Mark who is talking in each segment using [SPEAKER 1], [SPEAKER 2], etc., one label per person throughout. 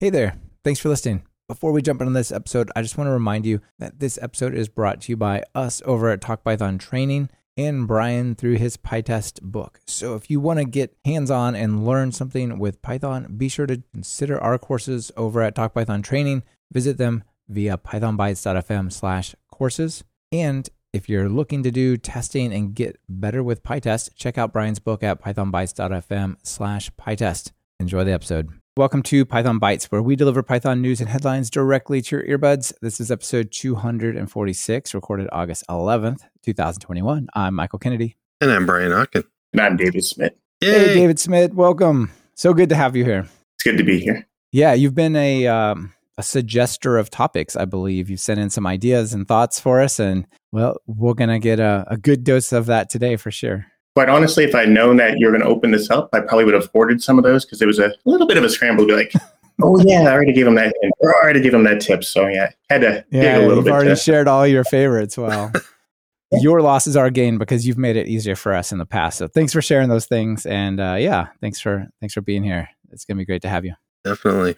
[SPEAKER 1] Hey there. Thanks for listening. Before we jump into this episode, I just want to remind you that this episode is brought to you by us over at Talk Python Training and Brian through his PyTest book. So if you want to get hands-on and learn something with Python, be sure to consider our courses over at Talk Python Training. Visit them via pythonbytes.fm slash courses. And if you're looking to do testing and get better with PyTest, check out Brian's book at pythonbytes.fm slash PyTest. Enjoy the episode. Welcome to Python Bytes, where we deliver Python news and headlines directly to your earbuds. This is episode 246, recorded August 11th, 2021. I'm Michael Kennedy.
[SPEAKER 2] And I'm Brian Okken.
[SPEAKER 3] And I'm David Smith.
[SPEAKER 2] Yay.
[SPEAKER 1] Hey, David Smith. Welcome. So good to have you here.
[SPEAKER 3] It's good to be here.
[SPEAKER 1] Yeah, you've been a um, a suggester of topics, I believe. You've sent in some ideas and thoughts for us, and well, we're gonna get a, a good dose of that today for sure
[SPEAKER 3] quite honestly, if I'd known that you're going to open this up, I probably would have hoarded some of those because it was a little bit of a scramble to be like, oh yeah, I already gave him that, or I already gave him that tip. So yeah, had to
[SPEAKER 1] yeah,
[SPEAKER 3] dig a little
[SPEAKER 1] you've
[SPEAKER 3] bit.
[SPEAKER 1] already
[SPEAKER 3] to,
[SPEAKER 1] shared all your favorites. Well, your losses are gain because you've made it easier for us in the past. So thanks for sharing those things, and uh, yeah, thanks for thanks for being here. It's gonna be great to have you.
[SPEAKER 2] Definitely.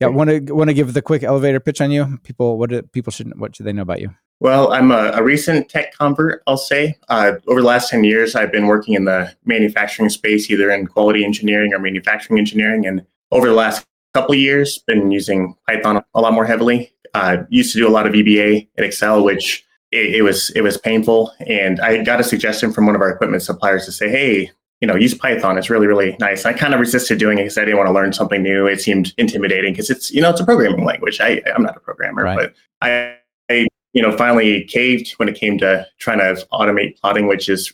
[SPEAKER 1] Yeah, want to want to give the quick elevator pitch on you. People, what do people should what should they know about you?
[SPEAKER 3] Well, I'm a, a recent tech convert, I'll say. Uh, over the last 10 years, I've been working in the manufacturing space, either in quality engineering or manufacturing engineering. And over the last couple of years, been using Python a lot more heavily. Uh, used to do a lot of VBA in Excel, which it, it, was it was painful. And I got a suggestion from one of our equipment suppliers to say, hey, you know, use Python. It's really, really nice. I kind of resisted doing it because I didn't want to learn something new. It seemed intimidating because it's, you know, it's a programming language. I, I'm not a programmer, right. but I, I you know, finally caved when it came to trying to automate plotting, which is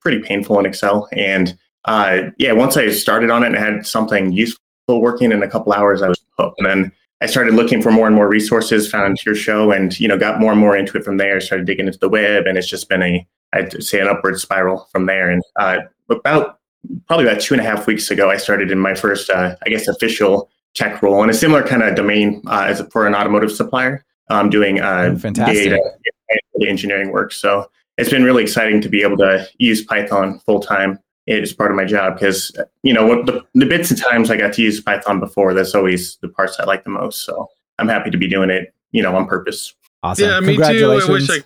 [SPEAKER 3] pretty painful in Excel. And uh, yeah, once I started on it and had something useful working in a couple hours, I was hooked. And then I started looking for more and more resources, found your show, and you know, got more and more into it from there. Started digging into the web, and it's just been a, I'd say, an upward spiral from there. And uh, about probably about two and a half weeks ago, I started in my first, uh, I guess, official tech role in a similar kind of domain uh, as a, for an automotive supplier um, doing uh,
[SPEAKER 1] Oh,
[SPEAKER 3] data, data engineering work. So it's been really exciting to be able to use Python full time as part of my job because you know what the, the bits and times I got to use Python before. That's always the parts I like the most. So I'm happy to be doing it. You know, on purpose.
[SPEAKER 1] Awesome.
[SPEAKER 2] Yeah, me too. I wish I,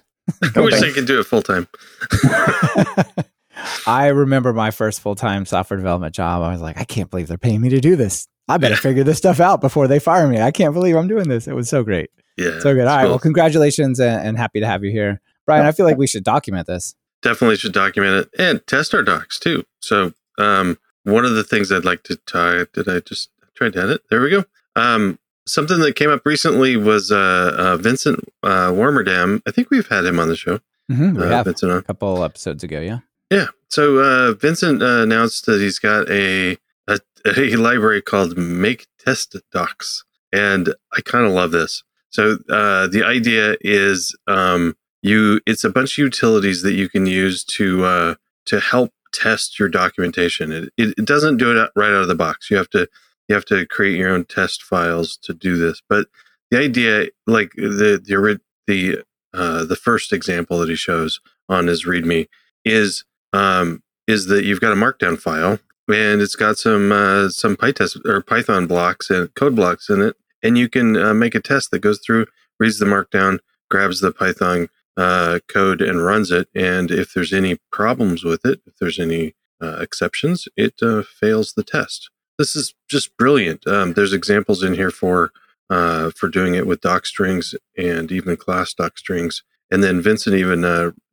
[SPEAKER 2] I wish I could do it full time.
[SPEAKER 1] I remember my first full time software development job. I was like, I can't believe they're paying me to do this. I better figure this stuff out before they fire me. I can't believe I'm doing this. It was so great.
[SPEAKER 2] Yeah.
[SPEAKER 1] So good. All right.
[SPEAKER 2] cool.
[SPEAKER 1] Well, congratulations and, and, happy to have you here. Brian, I feel like we should document this.
[SPEAKER 2] Definitely should document it and test our docs too. So, um, one of the things I'd like to tie, did I just try to edit? There we go. Um, something that came up recently was uh, uh, Vincent uh, Warmerdam. I think we've had him on the show.
[SPEAKER 1] Mm-hmm, we
[SPEAKER 2] uh,
[SPEAKER 1] have
[SPEAKER 2] Vincent
[SPEAKER 1] a couple episodes ago. Yeah.
[SPEAKER 2] Yeah. So uh, Vincent uh, announced that he's got a, a, a library called Make Test Docs, and I kind of love this. So uh, the idea is um, you it's a bunch of utilities that you can use to uh, to help test your documentation. It, it, it doesn't do it right out of the box. You have to you have to create your own test files to do this. But the idea, like the the the uh, the first example that he shows on his README is um, is that you've got a Markdown file and it's got some uh, some PyTest or Python blocks and code blocks in it, and you can uh, make a test that goes through, reads the Markdown, grabs the Python uh, code, and runs it. And if there's any problems with it, if there's any uh, exceptions, it uh, fails the test. This is just brilliant. Um, there's examples in here for uh, for doing it with doc strings and even class doc strings. And then Vincent even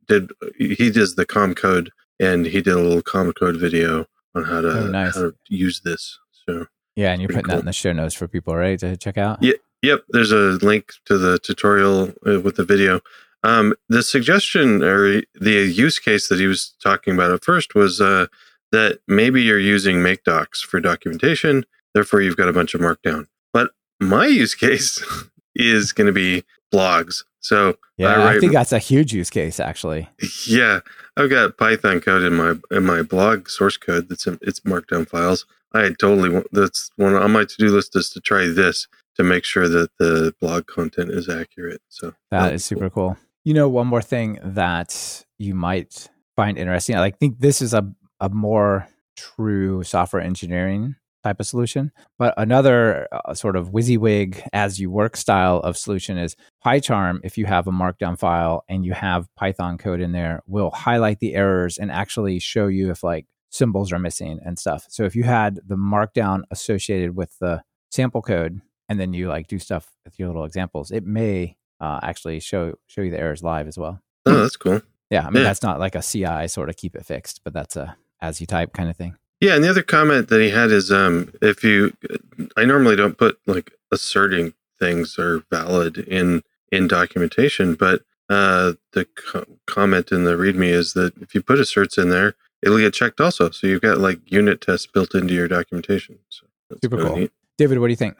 [SPEAKER 2] did he does the calmcode and he did a little calmcode video on how to,
[SPEAKER 1] oh, nice.
[SPEAKER 2] how to use this. So
[SPEAKER 1] yeah, and you're putting cool. that in the show notes for people, right, to check out.
[SPEAKER 2] Yeah, yep. There's a link to the tutorial uh, with the video. Um, the suggestion or the use case that he was talking about at first was uh, that maybe you're using MkDocs for documentation, therefore you've got a bunch of Markdown. But my use case is going to be blogs. So uh,
[SPEAKER 1] yeah, I, write, I, think that's a huge use case actually.
[SPEAKER 2] Yeah, I've got Python code in my in my blog source code. That's in, it's Markdown files. I totally want that's one on my to do list is to try this to make sure that the blog content is accurate. So
[SPEAKER 1] that is super cool. You know, one more thing that you might find interesting. I think this is a a more true software engineering type of solution. But another uh, sort of WYSIWYG as you work style of solution is PyCharm. If you have a markdown file and you have Python code in there, will highlight the errors and actually show you if like symbols are missing and stuff. So if you had the markdown associated with the sample code and then you like do stuff with your little examples, it may uh, actually show show you the errors live as well.
[SPEAKER 2] Oh, that's cool.
[SPEAKER 1] Yeah, I mean yeah. that's not like a CI sort of keep it fixed, but that's a as you type kind of thing.
[SPEAKER 2] Yeah, and the other comment that he had is um, if you, I normally don't put like asserting things are valid in in documentation, but uh, the co- comment in the README is that if you put asserts in there, it'll get checked also. So you've got like unit tests built into your documentation. So
[SPEAKER 1] Super cool. Neat. David, what do you think?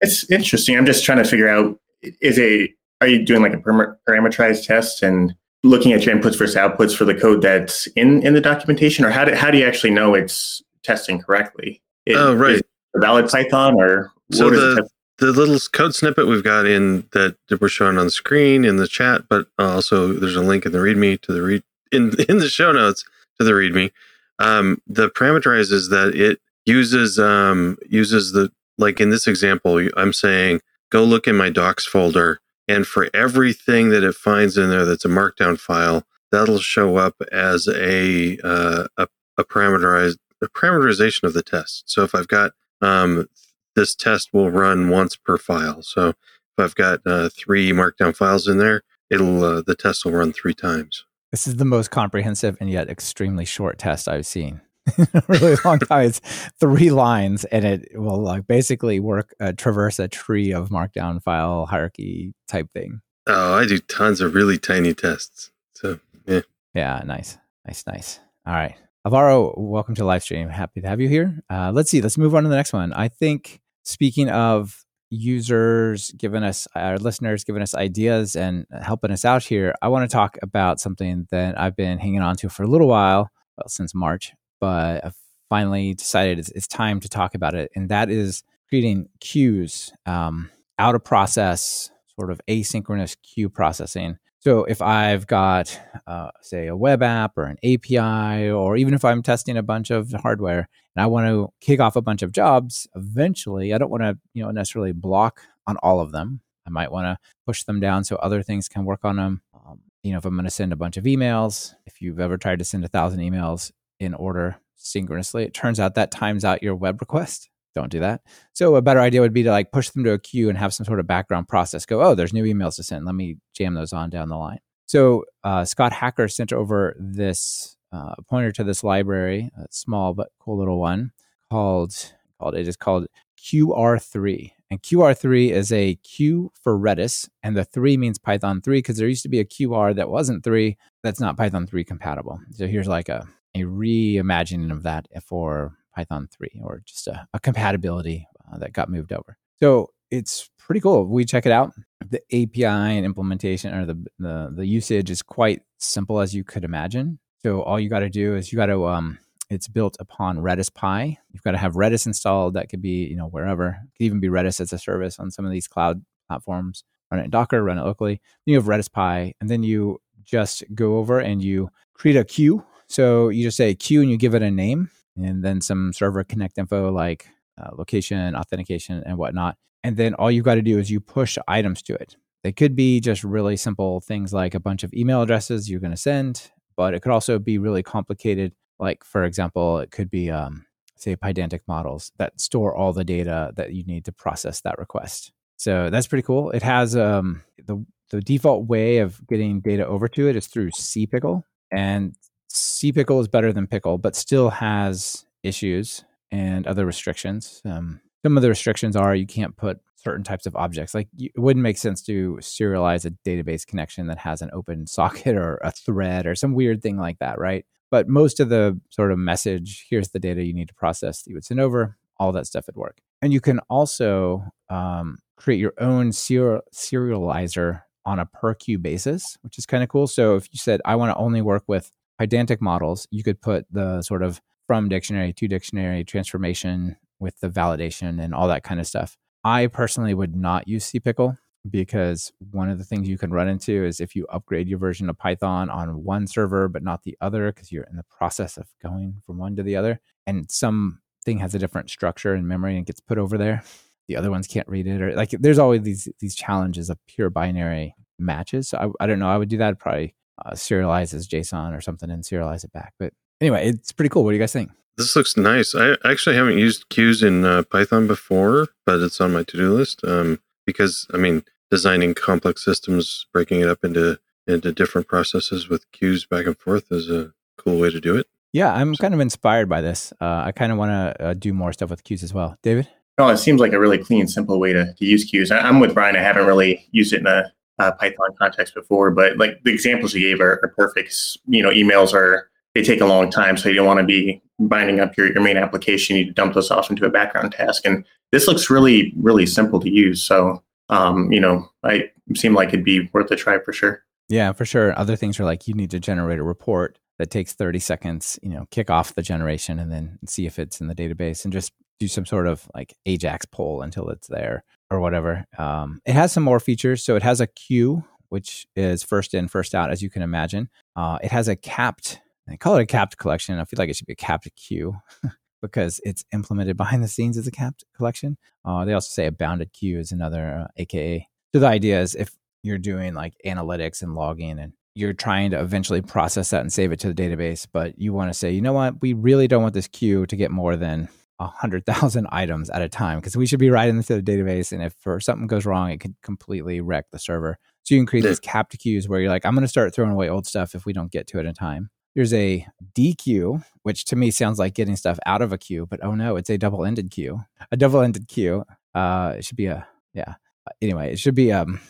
[SPEAKER 3] It's interesting. I'm just trying to figure out is a are you doing like a parameterized test and looking at your inputs versus outputs for the code that's in in the documentation, or how do how do you actually know it's testing correctly?
[SPEAKER 2] It, oh, right.
[SPEAKER 3] a valid Python or
[SPEAKER 2] so the the little code snippet we've got in that we're showing on the screen in the chat, but also there's a link in the README to the read in in the show notes to the README. Um, the parameterizes that it uses um, uses the like in this example, I'm saying go look in my docs folder and for everything that it finds in there that's a markdown file, that'll show up as a uh, a, a parameterized a parameterization of the test. So if I've got um, this test will run once per file. So if I've got uh, three markdown files in there, it'll uh, the test will run three times.
[SPEAKER 1] This is the most comprehensive and yet extremely short test I've seen. A really long time. It's three lines, and it will like basically work uh, traverse a tree of Markdown file hierarchy type thing.
[SPEAKER 2] Oh, I do tons of really tiny tests. So yeah,
[SPEAKER 1] yeah, nice, nice, nice. All right, Alvaro, welcome to live stream. Happy to have you here. Uh, let's see. Let's move on to the next one. I think speaking of users giving us our listeners giving us ideas and helping us out here i want to talk about something that i've been hanging on to for a little while well since march but I've finally decided it's, it's, time to talk about it. And that is creating queues um, out of process, sort of asynchronous queue processing. So if I've got, uh, say, a web app or an API, or even if I'm testing a bunch of hardware and I want to kick off a bunch of jobs, eventually I don't want to, you know, necessarily block on all of them. I might want to push them down so other things can work on them. Um, you know, if I'm going to send a bunch of emails, if you've ever tried to send a thousand emails, in order synchronously. It turns out that times out your web request. Don't do that. So a better idea would be to like push them to a queue and have some sort of background process. Go, oh, there's new emails to send. Let me jam those on down the line. So uh, Scott Hacker sent over this uh, pointer to this library, a small but cool little one called called it is called QR3. And QR3 is a Q for Redis, and the three means Python 3 because there used to be a QR that wasn't 3 that's not Python 3 compatible. So here's like a a reimagining of that for Python 3 or just a, a compatibility uh, that got moved over. So it's pretty cool. We check it out. The API and implementation or the, the, the usage is quite simple as you could imagine. So all you got to do is you got to um, it's built upon redis-py. You've got to have Redis installed. That could be you know wherever. It could even be Redis as a service on some of these cloud platforms. Run it in Docker, run it locally. Then you have redis-py, and then you just go over and you create a queue so you just say queue and you give it a name and then some server connect info like uh, location, authentication, and whatnot. And then all you've got to do is you push items to it. They could be just really simple things like a bunch of email addresses you're going to send, but it could also be really complicated. Like, for example, it could be, um, say, Pydantic models that store all the data that you need to process that request. So that's pretty cool. It has um, the the default way of getting data over to it is through cpickle, and cpickle is better than pickle, but still has issues and other restrictions. Um, some of the restrictions are you can't put certain types of objects. Like it wouldn't make sense to serialize a database connection that has an open socket or a thread or some weird thing like that, right? But most of the sort of message, here's the data you need to process that you would send over, all that stuff would work. And you can also um, create your own serial- serializer on a per queue basis, which is kind of cool. So if you said, I want to only work with Pydantic models, you could put the sort of from dictionary to dictionary transformation with the validation and all that kind of stuff. I personally would not use cpickle because one of the things you can run into is if you upgrade your version of Python on one server but not the other because you're in the process of going from one to the other and some thing has a different structure and memory and gets put over there, the other ones can't read it. Or like there's always these these challenges of pure binary matches. So I, I don't know. I would do that probably uh, serialize as JSON or something and serialize it back. But anyway, it's pretty cool. What do you guys think?
[SPEAKER 2] This looks nice. I actually haven't used queues in uh, Python before, but it's on my to do list. Um, because I mean, designing complex systems, breaking it up into into different processes with queues back and forth is a cool way to do it.
[SPEAKER 1] Yeah, I'm kind of inspired by this. Uh, I kind of want to uh, do more stuff with queues as well. David?
[SPEAKER 3] No, it seems like a really clean, simple way to, to use queues. I, am with Brian. I haven't really used it in a uh, Python context before, but like the examples you gave are, are, perfect. You know, emails are they take a long time, so you don't want to be binding up your, your main application. You need to dump this off into a background task, and this looks really really simple to use. So, um, you know, I seem like it'd be worth a try for sure.
[SPEAKER 1] Yeah, for sure. Other things are like you need to generate a report that takes 30 seconds, you know, kick off the generation and then see if it's in the database and just do some sort of like Ajax poll until it's there or whatever. Um, it has some more features. So it has a queue, which is first in, first out, as you can imagine. Uh, it has a capped, they call it a capped collection. I feel like it should be a capped queue because it's implemented behind the scenes as a capped collection. Uh, they also say a bounded queue is another uh, AKA. So the idea is if you're doing like analytics and logging and you're trying to eventually process that and save it to the database, but you want to say, you know what, we really don't want this queue to get more than a hundred thousand items at a time because we should be writing this to the database. And if for something goes wrong, it could completely wreck the server. So you can create yeah. these capped queues where you're like, I'm going to start throwing away old stuff if we don't get to it in time. There's a deque, which to me sounds like getting stuff out of a queue, but oh no, it's a double-ended queue. A double-ended queue. Uh, it should be a yeah. Anyway, it should be um.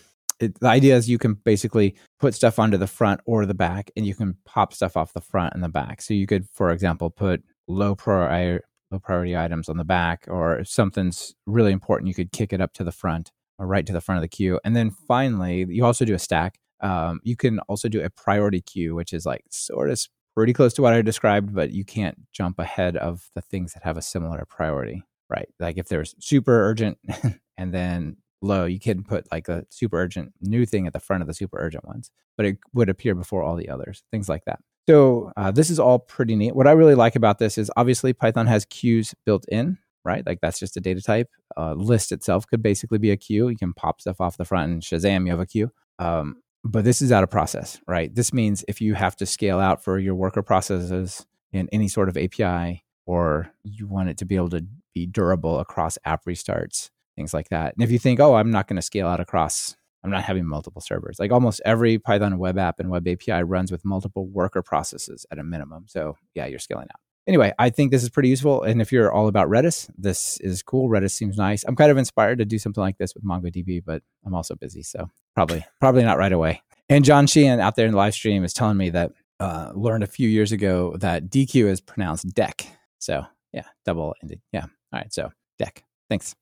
[SPEAKER 1] It, the idea is you can basically put stuff onto the front or the back, and you can pop stuff off the front and the back. So you could, for example, put low priority priority items on the back, or if something's really important, you could kick it up to the front or right to the front of the queue. And then finally, you also do a stack. Um, you can also do a priority queue, which is like sort of pretty close to what I described, but you can't jump ahead of the things that have a similar priority, right? Like if there's super urgent and then low, you can put like a super urgent new thing at the front of the super urgent ones, but it would appear before all the others, things like that. So uh, this is all pretty neat. What I really like about this is obviously Python has queues built in, right? Like that's just a data type. Uh, list itself could basically be a queue. You can pop stuff off the front and Shazam, you have a queue. Um, but this is out of process, right? This means if you have to scale out for your worker processes in any sort of API, or you want it to be able to be durable across app restarts, things like that. And if you think, oh, I'm not going to scale out across I'm not having multiple servers. Like almost every Python web app and web API runs with multiple worker processes at a minimum. So yeah, you're scaling out. Anyway, I think this is pretty useful. And if you're all about Redis, this is cool. Redis seems nice. I'm kind of inspired to do something like this with MongoDB, but I'm also busy. So probably, probably not right away. And John Sheehan out there in the live stream is telling me that uh, learned a few years ago that deque is pronounced deck. So yeah, double ended. Yeah. All right. So deck. Thanks.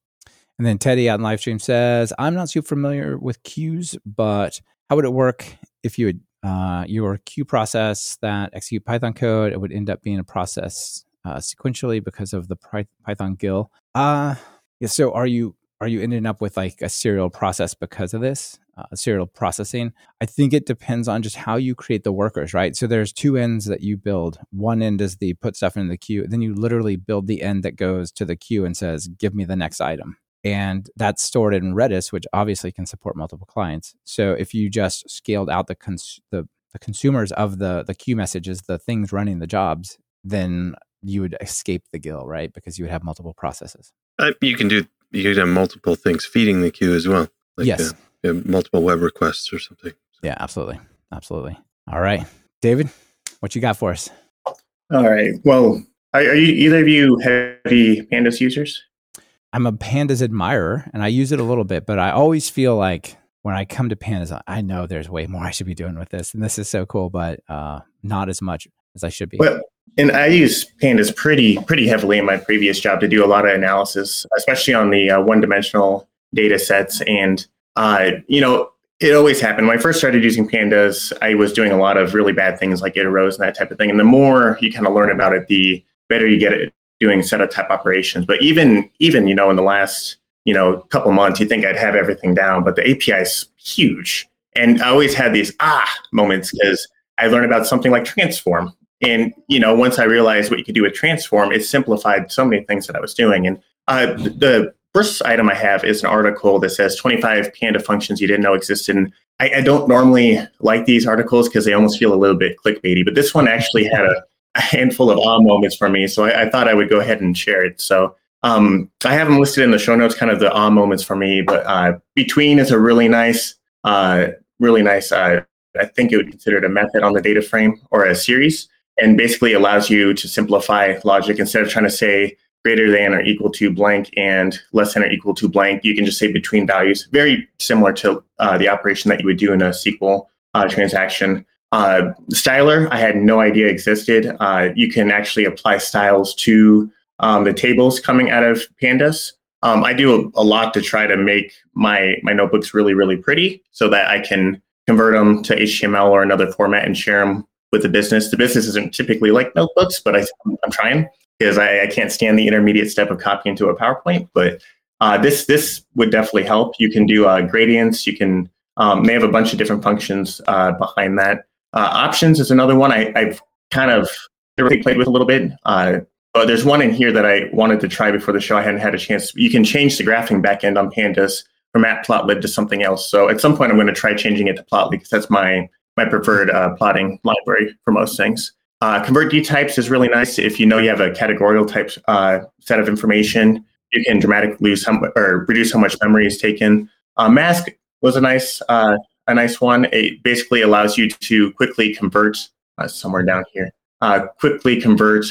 [SPEAKER 1] And then Teddy in live stream says, I'm not super familiar with queues, but how would it work if you uh, your queue process that execute Python code? It would end up being a process uh, sequentially because of the Python GIL. Uh, yeah, so are you are you ending up with like a serial process because of this uh, serial processing? I think it depends on just how you create the workers, right? So there's two ends that you build. One end is the put stuff in the queue. Then you literally build the end that goes to the queue and says, "Give me the next item." And that's stored in Redis, which obviously can support multiple clients. So if you just scaled out the cons- the, the consumers of the the queue messages, the things running the jobs, then you would escape the GIL, right? Because you would have multiple processes.
[SPEAKER 2] Uh, you can do you could have multiple things feeding the queue as well.
[SPEAKER 1] Like yes,
[SPEAKER 2] uh, multiple web requests or something.
[SPEAKER 1] Yeah, absolutely, absolutely. All right, David, what you got for us?
[SPEAKER 3] All right. Well, are, are you either of you heavy pandas users?
[SPEAKER 1] I'm a pandas admirer and I use it a little bit, but I always feel like when I come to pandas, I know there's way more I should be doing with this, and this is so cool, but uh, not as much as I should be.
[SPEAKER 3] Well, and I use pandas pretty pretty heavily in my previous job to do a lot of analysis, especially on the uh, one dimensional data sets. And uh, you know, it always happened when I first started using pandas. I was doing a lot of really bad things like iterrows and that type of thing. And the more you kind of learn about it, the better you get it doing setup type operations. But even even you know in the last you know couple months, you think I'd have everything down, but the API is huge, and I always had these ah moments because I learned about something like transform, And you know, once I realized what you could do with transform, it simplified so many things that I was doing. And uh, the first item I have is an article that says 25 Panda functions you didn't know existed. And I, I don't normally like these articles because they almost feel a little bit clickbaity, but this one actually had a, a handful of ah moments for me. So I, I, thought I would go ahead and share it. So um, I have them listed in the show notes, kind of the ah moments for me, but uh, between is a really nice, uh, really nice, uh, I think it would be considered a method on the data frame or a series and basically allows you to simplify logic instead of trying to say greater than or equal to blank and less than or equal to blank. You can just say between values, very similar to uh, the operation that you would do in a SQL uh, transaction. Uh, styler, I had no idea existed. Uh, you can actually apply styles to um, the tables coming out of pandas. Um, I do a, a, lot to try to make my my notebooks really really pretty, so that I can convert them to HTML or another format and share them with the business. The business isn't typically like notebooks, but I, I'm trying because I, I, can't stand the intermediate step of copying to a PowerPoint. But uh, this this would definitely help. You can do uh, gradients. You can um, they have a bunch of different functions uh, behind that. Uh, options is another one I, have kind of played with a little bit. Uh, but there's one in here that I wanted to try before the show. I hadn't had a chance. You can change the graphing backend on Pandas from Matplotlib to something else. So at some point, I'm going to try changing it to Plotly because that's my my preferred uh, plotting library for most things. Uh, convert dtypes is really nice. If you know you have a categorical type uh, set of information, you can dramatically lose or reduce how much memory is taken. Uh, mask was a nice uh, a nice one. It basically allows you to quickly convert uh, somewhere down here. quickly convert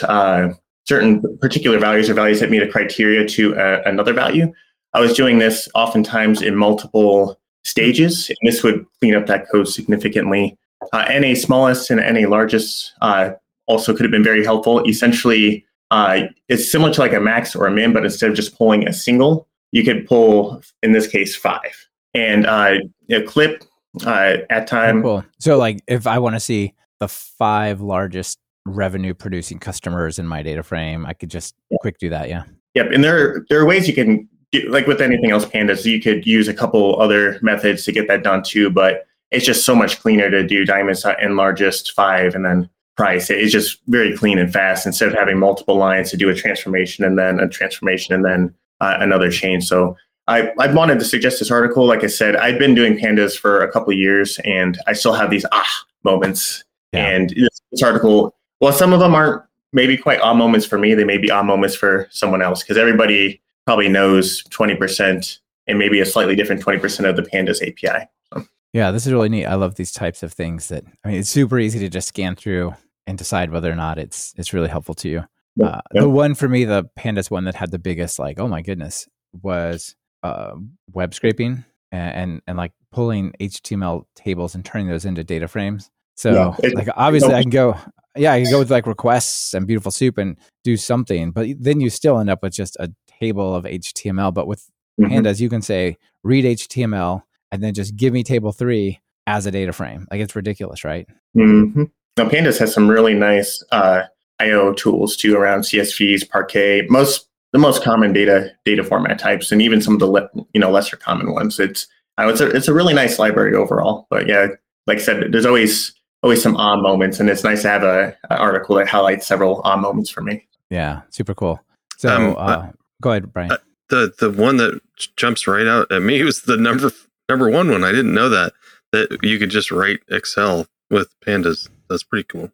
[SPEAKER 3] certain particular values or values that meet a criteria to another value. I was doing this oftentimes in multiple stages, and this would clean up that code significantly. Uh, nsmallest and nlargest uh, also could have been very helpful. Essentially, uh, it's similar to like a max or a min, but instead of just pulling a single, you could pull, in this case, five. And uh, a clip uh, at time.
[SPEAKER 1] Oh, cool. So, like, if I want to see the five largest revenue producing customers in my data frame, I could just yeah. quick do that. Yeah.
[SPEAKER 3] Yep. And there, there are ways you can like with anything else pandas you could use a couple other methods to get that done too but it's just so much cleaner to do diamonds nlargest five and then price it's just very clean and fast instead of having multiple lines to do a transformation and then a transformation and then uh, another change so I, I wanted to suggest this article like i said i've been doing pandas for a couple years and i still have these ah moments yeah. and this, this article well some of them aren't maybe quite ah moments for me they may be ah moments for someone else because everybody probably knows 20% and maybe a slightly different 20% of the pandas api so.
[SPEAKER 1] yeah this is really neat i love these types of things that i mean it's super easy to just scan through and decide whether or not it's it's really helpful to you uh, yeah. the one for me the pandas one that had the biggest like oh my goodness was uh, web scraping and, and, and like pulling html tables and turning those into data frames so yeah, it, like obviously I can go yeah, I can go with like requests and beautiful soup and do something, but then you still end up with just a table of HTML. But with mm-hmm. pandas, you can say read HTML and then just give me table three as a data frame. Like it's ridiculous, right?
[SPEAKER 3] Mm-hmm. Now, pandas has some really nice uh, I/O tools too around CSVs, Parquet, most the most common data data format types, and even some of the le- you know lesser common ones. It's uh, it's a it's a really nice library overall. But yeah, like I said, there's always always some on moments, and it's nice to have a, a article that highlights several on moments for me.
[SPEAKER 1] Yeah, super cool. So um, uh, Go ahead, Brian. Uh,
[SPEAKER 2] the the one that jumps right out at me was the number number one one. I didn't know that that you could just write Excel with pandas. That's pretty cool.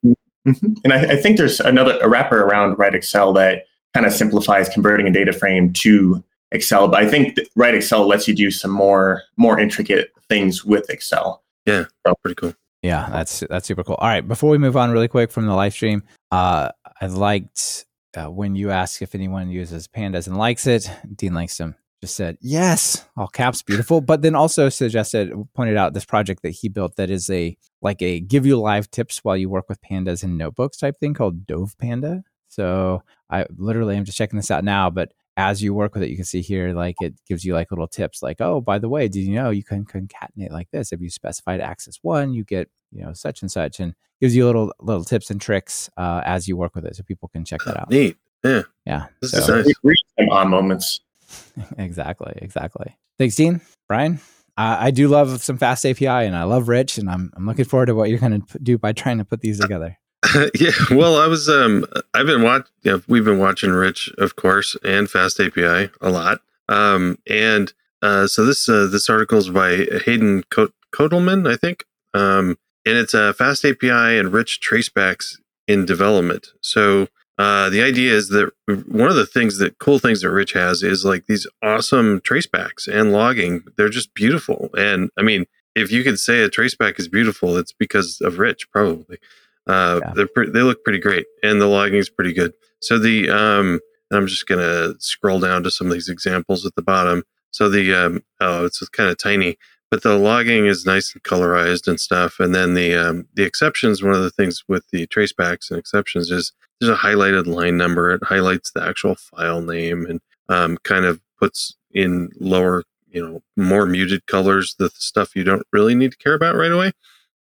[SPEAKER 3] Mm-hmm. And I, I, think there's another a wrapper around Write Excel that kind of simplifies converting a data frame to Excel. But I think Write Excel lets you do some more more intricate things with Excel.
[SPEAKER 2] Yeah, so, pretty cool.
[SPEAKER 1] Yeah, that's that's super cool. All right, before we move on really quick from the live stream, uh, I liked uh, when you asked if anyone uses pandas and likes it, Dean Langsam just said yes, all caps, beautiful. But then also suggested, pointed out this project that he built that is a like a give you live tips while you work with pandas and notebooks type thing called dovpanda. So I literally am just checking this out now, but as you work with it, you can see here, like it gives you like little tips, like, oh, by the way, did you know you can concatenate like this? If you specified access one, you get you know such and such, and gives you little little tips and tricks uh, as you work with it, so people can check that out.
[SPEAKER 2] Neat, yeah,
[SPEAKER 1] yeah.
[SPEAKER 3] This so, is nice. on moments.
[SPEAKER 1] exactly, exactly. Thanks, Dean. Brian. I do love some fast API, and I love Rich, and I'm I'm looking forward to what you're going to do by trying to put these together.
[SPEAKER 2] yeah, well, I was um I've been watching you know, we've been watching Rich, of course, and Fast API a lot. Um and uh so this uh, this article is by Hayden Kotelman, I think. Um and it's a Fast API and Rich tracebacks in development. So uh, the idea is that one of the things that cool things that Rich has is like these awesome tracebacks and logging. They're just beautiful. And I mean, if you could say a traceback is beautiful, it's because of Rich, probably. Uh, yeah. They're pre- they look pretty great, and the logging is pretty good. So the um, I'm just gonna scroll down to some of these examples at the bottom. So the um, oh, it's kind of tiny, but the logging is nice and colorized and stuff. And then the um, the exceptions. One of the things with the tracebacks and exceptions is there's a highlighted line number. It highlights the actual file name and um, kind of puts in lower, you know, more muted colors the stuff you don't really need to care about right away.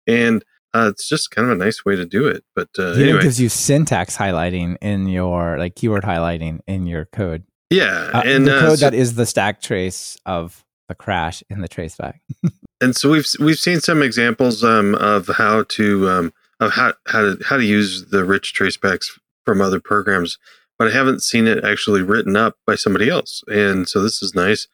[SPEAKER 2] And uh, it's just kind of a nice way to do it. But uh,
[SPEAKER 1] it
[SPEAKER 2] anyway.
[SPEAKER 1] gives you syntax highlighting in your like keyword highlighting in your code.
[SPEAKER 2] Yeah,
[SPEAKER 1] uh, and the uh, code so, that is the stack trace of the crash in the traceback.
[SPEAKER 2] and so we've we've seen some examples um, of how to um, of how how to how to use the rich tracebacks from other programs, but I haven't seen it actually written up by somebody else. And so this is nice.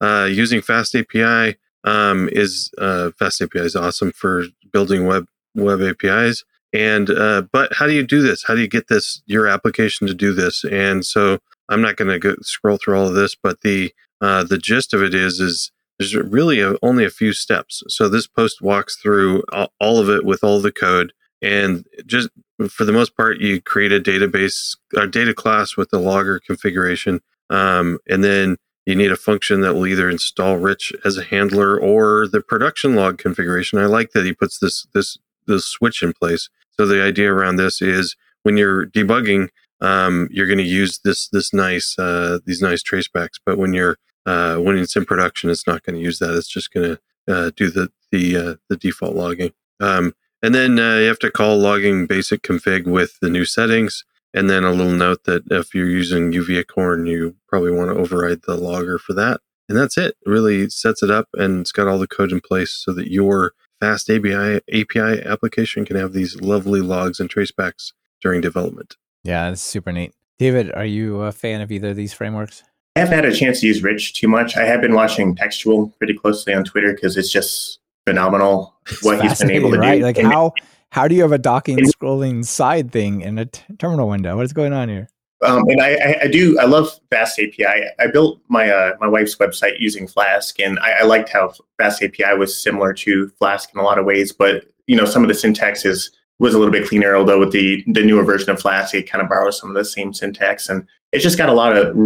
[SPEAKER 2] Uh, using Fast API um, is uh, Fast API is awesome for building web web APIs. And uh, but how do you do this? How do you get this your application to do this? And so I'm not going to scroll through all of this, but the uh, the gist of it is is there's really a, only a few steps. So this post walks through all, of it with all the code, and just for the most part, you create a database, a data class with the logger configuration, um, and then you need a function that will either install Rich as a handler or the production log configuration. I like that he puts this this this switch in place. So the idea around this is when you're debugging, um, you're going to use this this nice uh, these nice tracebacks, but when you're uh, when it's in production, it's not going to use that. It's just going to uh, do the the uh, the default logging. Um, and then uh, you have to call logging basic config with the new settings. And then a little note that if you're using Uvicorn, you probably want to override the logger for that. And that's it. it. Really sets it up and it's got all the code in place so that your fast API API application can have these lovely logs and tracebacks during development.
[SPEAKER 1] Yeah, that's super neat. David, are you a fan of either of these frameworks?
[SPEAKER 3] I haven't had a chance to use Rich too much. I have been watching Textual pretty closely on Twitter because it's just phenomenal
[SPEAKER 1] it's what he's been able to right? do. Like and how how do you have a docking and, scrolling side thing in a t- terminal window? What is going on here?
[SPEAKER 3] Um, and I, I, do I love Fast API. I built my uh, my wife's website using Flask, and I, I, liked how Fast API was similar to Flask in a lot of ways. But you know, some of the syntax is was a little bit cleaner. Although with the the newer version of Flask, it kind of borrows some of the same syntax, and it's just got a lot of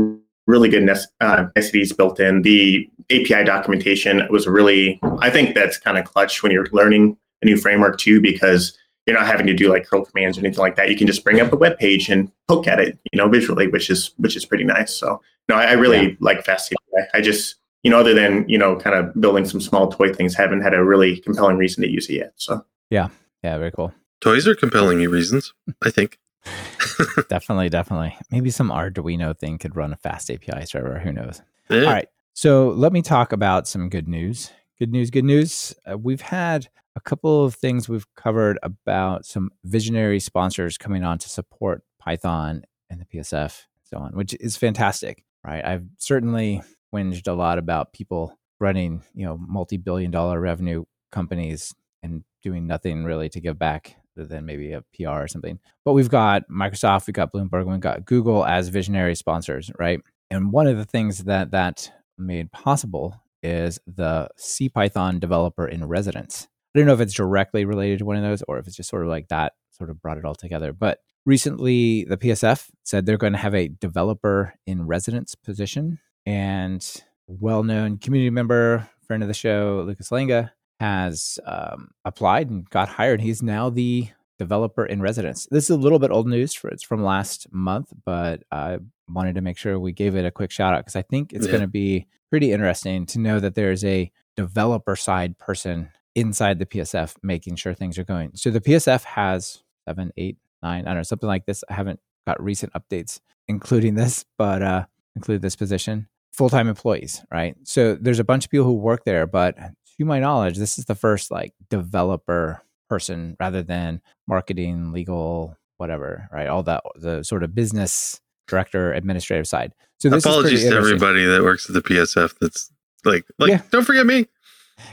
[SPEAKER 3] really good uh, niceties built in. The API documentation was really, I think that's kind of clutch when you're learning a new framework too, because you're not having to do like curl commands or anything like that. You can just bring up a web page and poke at it, you know, visually, which is which is pretty nice. So no, I, I really yeah. like Fast API. I just, you know, other than you know, kind of building some small toy things, haven't had a really compelling reason to use it yet. So
[SPEAKER 1] yeah, yeah, very cool.
[SPEAKER 2] Toys are compelling reasons, I think.
[SPEAKER 1] definitely, definitely. Maybe some Arduino thing could run a fast API server. Who knows? Yeah. All right. So let me talk about some good news. Good news, good news. Uh, we've had a couple of things we've covered about some visionary sponsors coming on to support Python and the PSF and so on, which is fantastic, right? I've certainly whinged a lot about people running, you know, multi-billion dollar revenue companies and doing nothing really to give back other than maybe a PR or something. But we've got Microsoft, we've got Bloomberg, we've got Google as visionary sponsors, right? And one of the things that that made possible is the CPython developer in residence. I don't know if it's directly related to one of those or if it's just sort of like that sort of brought it all together. But recently, the PSF said they're going to have a developer in residence position. And well known community member, friend of the show, Łukasz Langa, has um, applied and got hired. He's now the developer in residence. This is a little bit old news for it's from last month, but I wanted to make sure we gave it a quick shout out because I think it's yeah. going to be pretty interesting to know that there's a developer side person inside the PSF making sure things are going. So the PSF has seven, eight, nine, I don't know, something like this. I haven't got recent updates including this, but uh include this position. Full-time employees, right? So there's a bunch of people who work there, but to my knowledge, this is the first like developer person rather than marketing, legal, whatever, right? All that the sort of business director, administrative side.
[SPEAKER 2] So apologies to everybody that works at the PSF. That's like, like, yeah. don't forget me.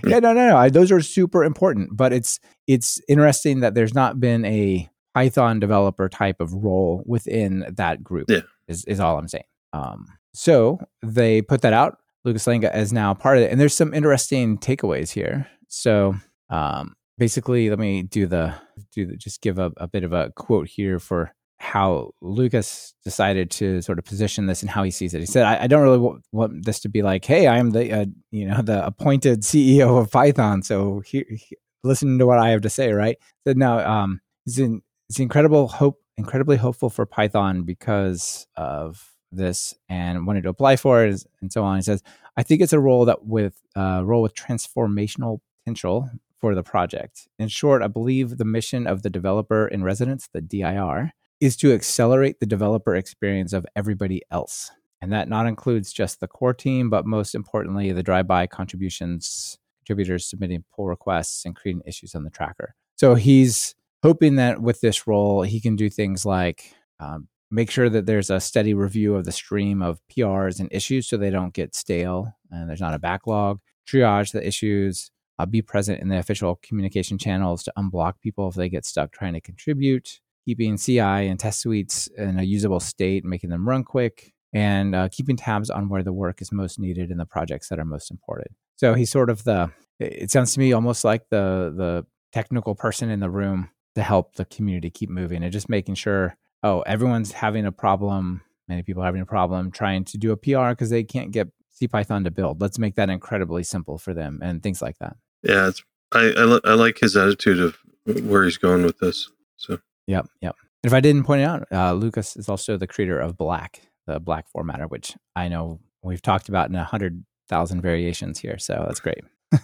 [SPEAKER 1] Yeah, no, no, no. I, those are super important, but it's it's interesting that there's not been a Python developer type of role within that group.
[SPEAKER 2] Yeah,
[SPEAKER 1] is is all I'm saying. Um, so they put that out. Łukasz Langa is now part of it, and there's some interesting takeaways here. So um, basically, let me do the do the, just give a, a bit of a quote here for how Lucas decided to sort of position this and how he sees it. He said, "I, I don't really w- want this to be like, hey, I am the uh, you know the appointed CEO of Python, so here, listen to what I have to say." Right? He now, um, it's, in, it's incredible hope, incredibly hopeful for Python because of this, and wanted to apply for it, and so on." He says, "I think it's a role that with uh, role with transformational potential." For the project. In short, I believe the mission of the developer in residence, the DIR, is to accelerate the developer experience of everybody else. And that not includes just the core team, but most importantly, the drive-by contributions, contributors submitting pull requests and creating issues on the tracker. So he's hoping that with this role, he can do things like um, make sure that there's a steady review of the stream of PRs and issues so they don't get stale and there's not a backlog, triage the issues, uh, be present in the official communication channels to unblock people if they get stuck trying to contribute, keeping CI and test suites in a usable state, making them run quick, and uh, keeping tabs on where the work is most needed in the projects that are most important. So he's sort of the. It sounds to me almost like the the technical person in the room to help the community keep moving and just making sure. Oh, everyone's having a problem. Many people having a problem trying to do a PR because they can't get CPython to build. Let's make that incredibly simple for them and things like that.
[SPEAKER 2] Yeah, I, I, I like his attitude of where he's going with this. So
[SPEAKER 1] Yep, yep. If I didn't point it out, uh, Lucas is also the creator of Black, the Black formatter, which I know we've talked about in a hundred thousand variations here. So that's great.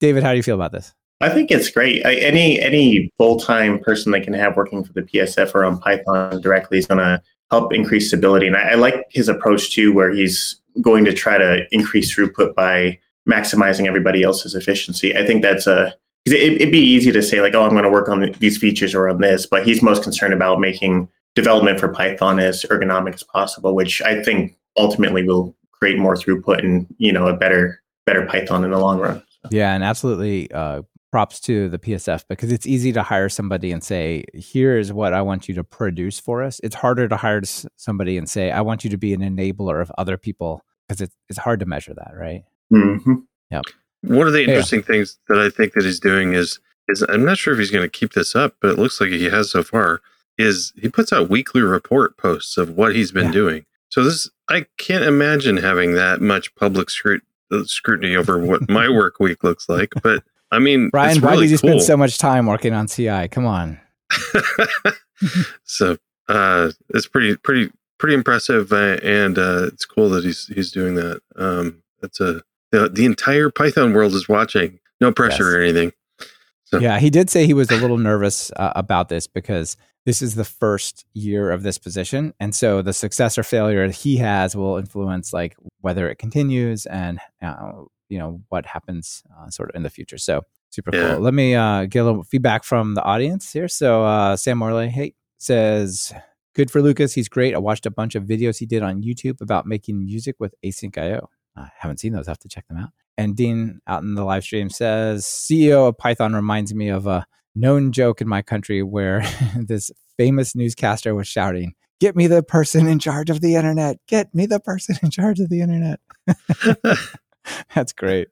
[SPEAKER 1] David, how do you feel about this?
[SPEAKER 3] I think it's great. I, any any full time person they can have working for the PSF or on Python directly is going to help increase stability. And I, I like his approach too, where he's going to try to increase throughput by maximizing everybody else's efficiency. I think that's a it, would be easy to say like, oh, I'm going to work on these features or on this, but he's most concerned about making development for Python as ergonomic as possible, which I think ultimately will create more throughput and you know a better better Python in the long run.
[SPEAKER 1] So. Yeah, and absolutely. Uh, props to the PSF because it's easy to hire somebody and say, "Here's what I want you to produce for us." It's harder to hire somebody and say, "I want you to be an enabler of other people," because it's it's hard to measure that, right?
[SPEAKER 3] Mm-hmm.
[SPEAKER 1] Yep.
[SPEAKER 2] One of the interesting yeah. things that I think that he's doing is is I'm not sure if he's going to keep this up, but it looks like he has so far. Is he puts out weekly report posts of what he's been yeah. doing? So this I can't imagine having that much public scrut- scrutiny over what my work week looks like. But I mean,
[SPEAKER 1] Brian, why
[SPEAKER 2] really
[SPEAKER 1] did you cool. spend so much time working on CI? Come on.
[SPEAKER 2] so uh, it's pretty pretty pretty impressive, uh, and uh, it's cool that he's he's doing that. Um, that's a the, the entire Python world is watching. No pressure yes. or anything.
[SPEAKER 1] So. Yeah, he did say he was a little nervous uh, about this because this is the first year of this position, and so the success or failure he has will influence like whether it continues and uh, you know what happens uh, sort of in the future. So super yeah. cool. Let me uh, get a little feedback from the audience here. So uh, Sam Morley, hey, says good for Lucas. He's great. I watched a bunch of videos he did on YouTube about making music with asyncio. I haven't seen those. I have to check them out. And Dean out in the live stream says, CEO of Python reminds me of a known joke in my country where this famous newscaster was shouting, Get me the person in charge of the internet. Get me the person in charge of the internet. That's great.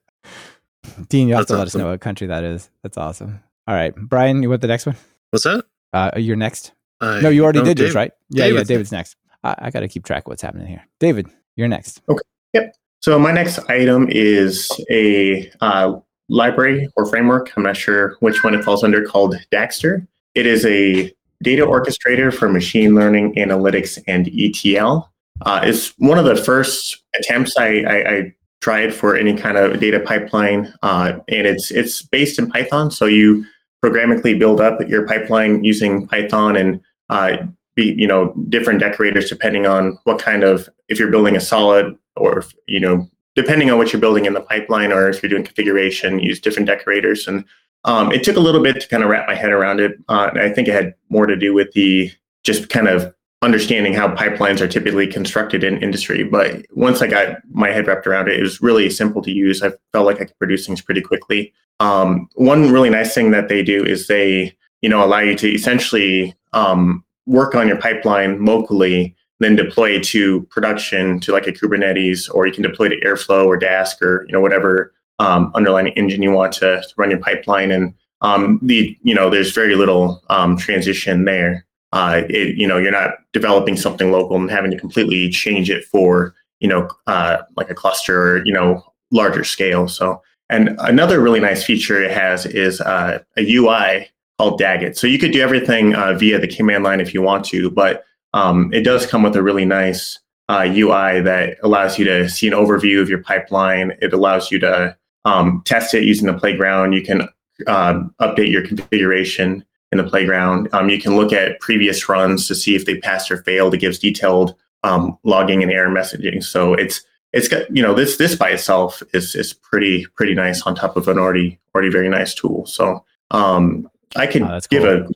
[SPEAKER 1] Dean, you have That's to let awesome. us know what country that is. That's awesome. All right. Brian, you want the next one?
[SPEAKER 2] What's that?
[SPEAKER 1] Uh, you're next. I, no, you already did David, yours, right? Yeah, David's yeah. David's next. I, I got to keep track of what's happening here. David, you're next.
[SPEAKER 3] Okay. Yep. So my next item is a uh, library or framework. I'm not sure which one it falls under called Dagster. It is a data orchestrator for machine learning, analytics, and ETL. Uh, it's one of the first attempts I, I, I, tried for any kind of data pipeline, uh, and it's it's based in Python. So you programmatically build up your pipeline using Python and uh, be you know different decorators depending on what kind of if you're building a solid or you know depending on what you're building in the pipeline or if you're doing configuration use different decorators and um, it took a little bit to kind of wrap my head around it. Uh, I think it had more to do with the just kind of understanding how pipelines are typically constructed in industry. But once I got my head wrapped around it, it was really simple to use. I felt like I could produce things pretty quickly. Um, one really nice thing that they do is they, you know, allow you to essentially um, work on your pipeline locally, then deploy to production to like a Kubernetes, or you can deploy to Airflow or Dask or you know whatever um, underlying engine you want to run your pipeline. And um, the you know there's very little um, transition there uh, it, you know, you're not developing something local and having to completely change it for, you know, uh, like a cluster or, you know, larger scale. So, and another really nice feature it has is uh, a UI called Dagit. So you could do everything uh, via the command line if you want to, but um, it does come with a really nice UI uh, that allows you to see an overview of your pipeline. It allows you to um, test it using the playground. You can um, update your configuration in the playground. Um, you can look at previous runs to see if they passed or failed. It gives detailed um, logging and error messaging. So it's it's got you know this this by itself is is pretty pretty nice on top of an already already very nice tool. So um, I can oh, give a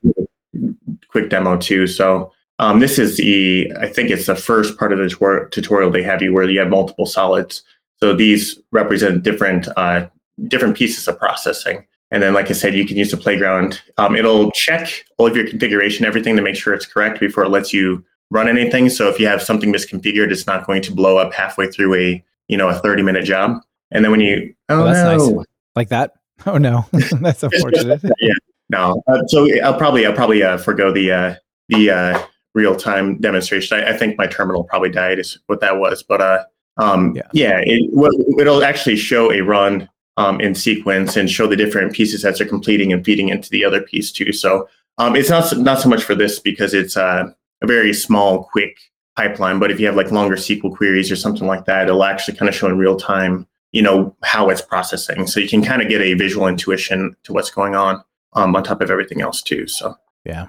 [SPEAKER 3] quick demo too. So um, this is the I think it's the first part of the tutorial they have you where you have multiple solids. So these represent different uh, different pieces of processing. And then, like I said, you can use the playground. Um, it'll check all of your configuration, everything to make sure it's correct before it lets you run anything. So if you have something misconfigured, it's not going to blow up halfway through a you know a 30 minute job. And then when you
[SPEAKER 1] oh, oh that's no. nice like that. Oh no, that's unfortunate.
[SPEAKER 3] yeah, no. Uh, so I'll probably I'll probably uh, forego the uh, the uh, real time demonstration. I, I, think my terminal probably died is what that was. But uh, um, yeah, yeah it, it'll actually show a run um, in sequence and show the different pieces as they're completing and feeding into the other piece too. So um, it's not not so much for this because it's uh, a very small, quick pipeline. But if you have like longer SQL queries or something like that, it'll actually kind of show in real time, you know, how it's processing. So you can kind of get a visual intuition to what's going on um, on top of everything else too. So
[SPEAKER 1] yeah.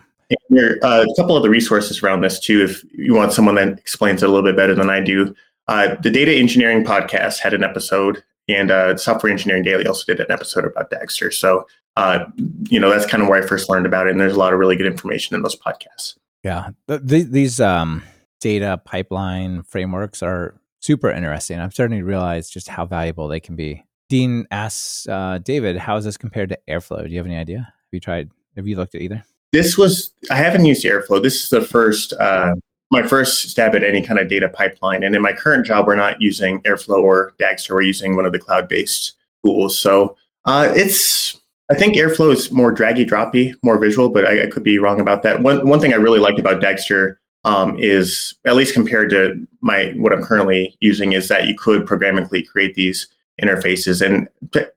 [SPEAKER 3] There are uh, a couple of the resources around this too. If you want someone that explains it a little bit better than I do, uh, the Data Engineering Podcast had an episode and uh, Software Engineering Daily also did an episode about Dagster. So, uh, you know, that's kind of where I first learned about it. And there's a lot of really good information in those podcasts.
[SPEAKER 1] Yeah. these um, data pipeline frameworks are super interesting. I'm starting to realize just how valuable they can be. Dean asks uh, David, how is this compared to Airflow? Do you have any idea? Have you tried, have you looked at either?
[SPEAKER 3] This was, I haven't used Airflow. This is the first uh, my first stab at any kind of data pipeline. And in my current job, we're not using Airflow or Dagster. We're using one of the cloud-based tools. So uh, it's I think Airflow is more draggy, droppy, more visual, but I, I, could be wrong about that. One one thing I really liked about Dagster um, is, at least compared to my what I'm currently using, is that you could programmatically create these interfaces. And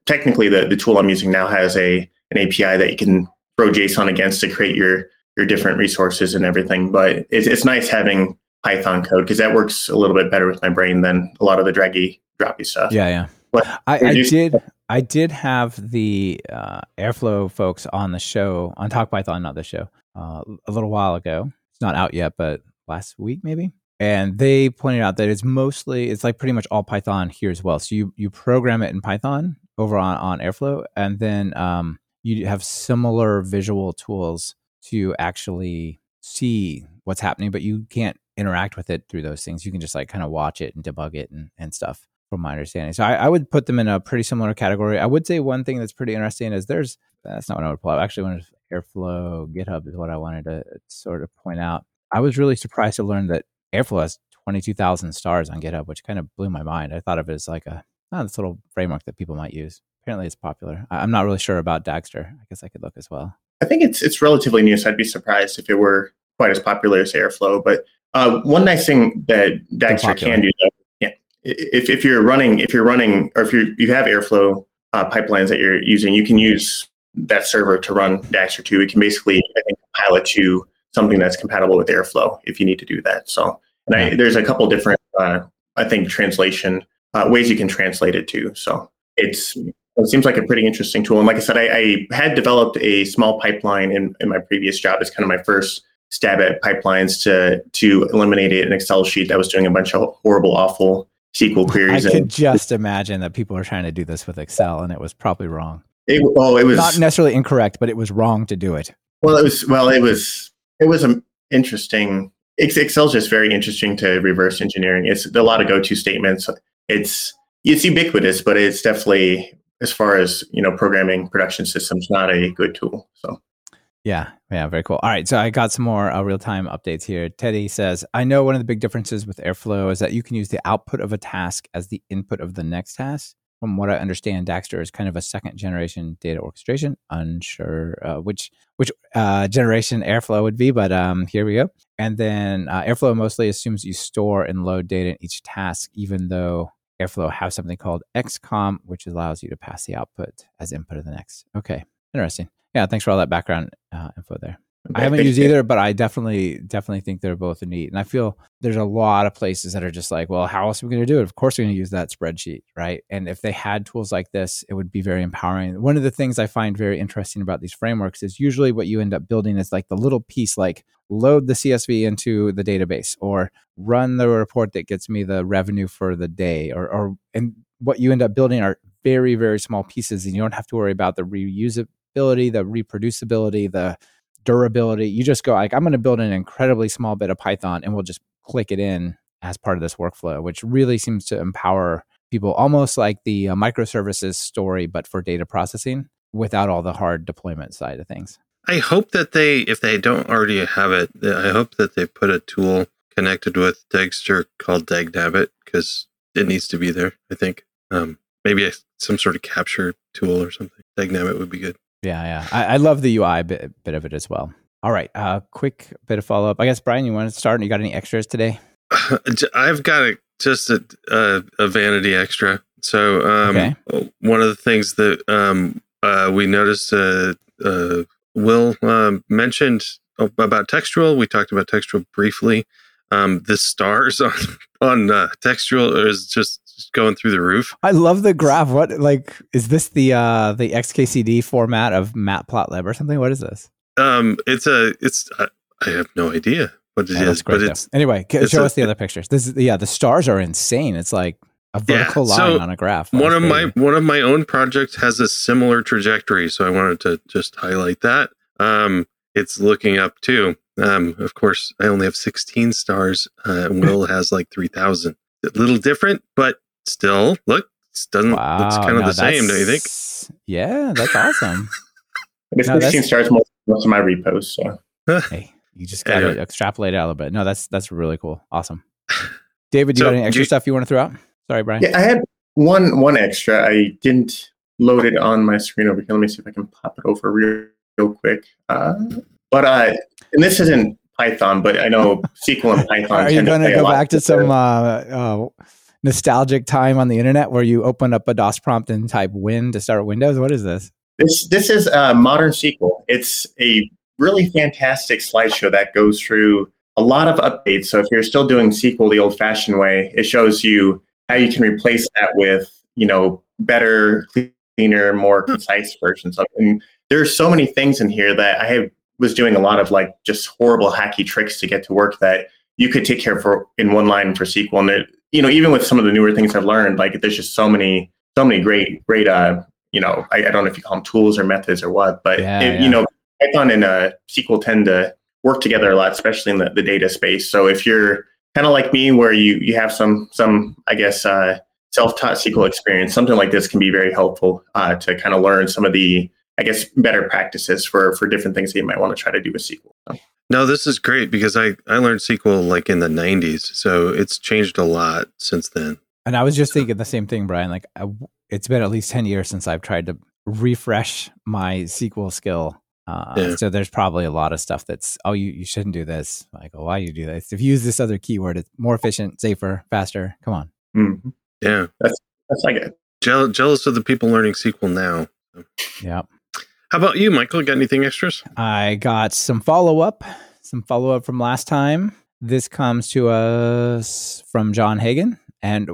[SPEAKER 3] technically, the, the tool I'm using now has a an API that you can throw JSON against to create your your different resources and everything. But it's, it's nice having Python code because that works a little bit better with my brain than a lot of the draggy, droppy stuff.
[SPEAKER 1] Yeah, yeah. But I, I did. I did have the uh, Airflow folks on the show on Talk Python, not the show, uh, a little while ago. It's not out yet, but last week maybe. And they pointed out that it's mostly it's like pretty much all Python here as well. So you you program it in Python over on on Airflow, and then um, you have similar visual tools to actually see what's happening, but you can't interact with it through those things. You can just like kind of watch it and debug it and, and stuff from my understanding. So I, I, would put them in a pretty similar category. I would say one thing that's pretty interesting is there's, that's not what I would pull up. Actually, when Airflow, GitHub is what I wanted to sort of point out. I was really surprised to learn that Airflow has 22,000 stars on GitHub, which kind of blew my mind. I thought of it as like a, oh, this little framework that people might use. Apparently it's popular. I, I'm not really sure about Dagster. I guess I could look as well.
[SPEAKER 3] I think it's it's relatively new, so I'd be surprised if it were quite as popular as Airflow. But uh, one nice thing that Dagster can do, though, yeah, if, if you're running if you're running or if you you have Airflow uh, pipelines that you're using, you can use that server to run Dagster too. It can basically I think compile it to something that's compatible with Airflow if you need to do that. So I, there's a couple different uh, I think translation uh, ways you can translate it to. So it's it seems like a pretty interesting tool. And like I said, I, I had developed a small pipeline in, in my previous job as kind of my first stab at pipelines to to eliminate an Excel sheet that was doing a bunch of horrible, awful SQL queries.
[SPEAKER 1] I could just imagine that people are trying to do this with Excel, and it was probably wrong.
[SPEAKER 3] It, oh, it was
[SPEAKER 1] not necessarily incorrect, but it was wrong to do it.
[SPEAKER 3] Well, it was well, it was it was an interesting. Excel's just very interesting to reverse engineering. It's a lot of go-to statements. It's it's ubiquitous, but it's definitely as far as you know, programming production systems, not a good tool. So
[SPEAKER 1] yeah, yeah, very cool. All right, so I got some more uh, real time updates here. Teddy says, I know one of the big differences with Airflow is that you can use the output of a task as the input of the next task. From what I understand, Dagster is kind of a second generation data orchestration. Unsure uh, which which uh, generation Airflow would be, but um, here we go. And then uh, Airflow mostly assumes you store and load data in each task, even though Airflow have something called XCOM, which allows you to pass the output as input of the next. Okay, interesting yeah, thanks for all that background uh, info there. I haven't used either, but I definitely definitely think they're both neat. And I feel there's a lot of places that are just like, well, how else are we going to do it? Of course, we're going to use that spreadsheet, right? And if they had tools like this, it would be very empowering. One of the things I find very interesting about these frameworks is usually what you end up building is like the little piece, like load the CSV into the database or run the report that gets me the revenue for the day, or or and what you end up building are very very small pieces, and you don't have to worry about the reusability the reproducibility, the durability. You just go like, I'm going to build an incredibly small bit of Python and we'll just click it in as part of this workflow, which really seems to empower people almost like the uh, microservices story, but for data processing without all the hard deployment side of things.
[SPEAKER 2] I hope that they, if they don't already have it, I hope that they put a tool connected with Dagster called DagNabbit because it needs to be there. I think um, maybe a, some sort of capture tool or something. DagNabbit would be good.
[SPEAKER 1] Yeah, yeah. I, I love the UI bit, bit of it as well. All right. Uh, quick bit of follow up. I guess, Brian, you want to start? You got any extras today?
[SPEAKER 2] I've got a, just a, a, a, vanity extra. So, um, okay. one of the things that um, uh, we noticed, uh, uh, Will um, mentioned about textual. We talked about textual briefly. Um, the stars on on uh, textual is just going through the roof.
[SPEAKER 1] I love the graph. What like is this the uh the XKCD format of Matplotlib or something? What is this?
[SPEAKER 2] Um, it's a it's uh, I have no idea what it oh, is, but it's
[SPEAKER 1] anyway. It's show a, us the other pictures. This is yeah, the stars are insane. It's like a vertical yeah, so line on a graph.
[SPEAKER 2] One of crazy. my one of my own projects has a similar trajectory, so I wanted to just highlight that. Um, it's looking up too. Um, of course, I only have 16 stars. Uh, Will has like 3,000. A little different, but still, look, it doesn't wow, looks kind of the same, don't you think?
[SPEAKER 1] Yeah, that's awesome.
[SPEAKER 3] This no, 16 stars most, most of my reposts. So.
[SPEAKER 1] hey, you just got to extrapolate it out a little bit. No, that's that's really cool. Awesome. David, do you so, got any extra you, stuff you want to throw out? Sorry, Brian.
[SPEAKER 3] Yeah, I had one one extra. I didn't load it on my screen over here. Let me see if I can pop it over real, real quick. Uh, but uh, and this isn't Python, but I know SQL and Python.
[SPEAKER 1] Are you going to go back to some uh, uh, nostalgic time on the internet where you open up a DOS prompt and type "win" to start Windows? What is this?
[SPEAKER 3] This this is uh, modern SQL. It's a really fantastic slideshow that goes through a lot of updates. So if you're still doing SQL the old-fashioned way, it shows you how you can replace that with you know better, cleaner, more concise versions of it. And there's so many things in here that I have, was doing a lot of like just horrible hacky tricks to get to work that you could take care of for in one line for SQL. And it, you know, even with some of the newer things I've learned, like there's just so many, so many great, great, uh, you know, I, I don't know if you call them tools or methods or what, but yeah, it, yeah. you know, Python and uh, SQL tend to work together a lot, especially in the, the data space. So if you're kind of like me, where you you have some some, I guess, uh, self-taught SQL experience, something like this can be very helpful uh, to kind of learn some of the, I guess, better practices for for different things that you might want to try to do with SQL. So.
[SPEAKER 2] No, this is great because I, I learned SQL like in the 90s. So it's changed a lot since then.
[SPEAKER 1] And I was just thinking the same thing, Brian. Like, I, it's been at least 10 years since I've tried to refresh my SQL skill. Uh, yeah. So there's probably a lot of stuff that's, oh, you, you shouldn't do this. Like, oh, why you do this? If you use this other keyword, it's more efficient, safer, faster. Come on.
[SPEAKER 2] Mm-hmm. Yeah.
[SPEAKER 3] That's, that's like it.
[SPEAKER 2] Je- jealous of the people learning SQL now.
[SPEAKER 1] Yeah.
[SPEAKER 2] How about you, Michael? Got anything extras?
[SPEAKER 1] I got some follow up, some follow up from last time. This comes to us from John Hagen, and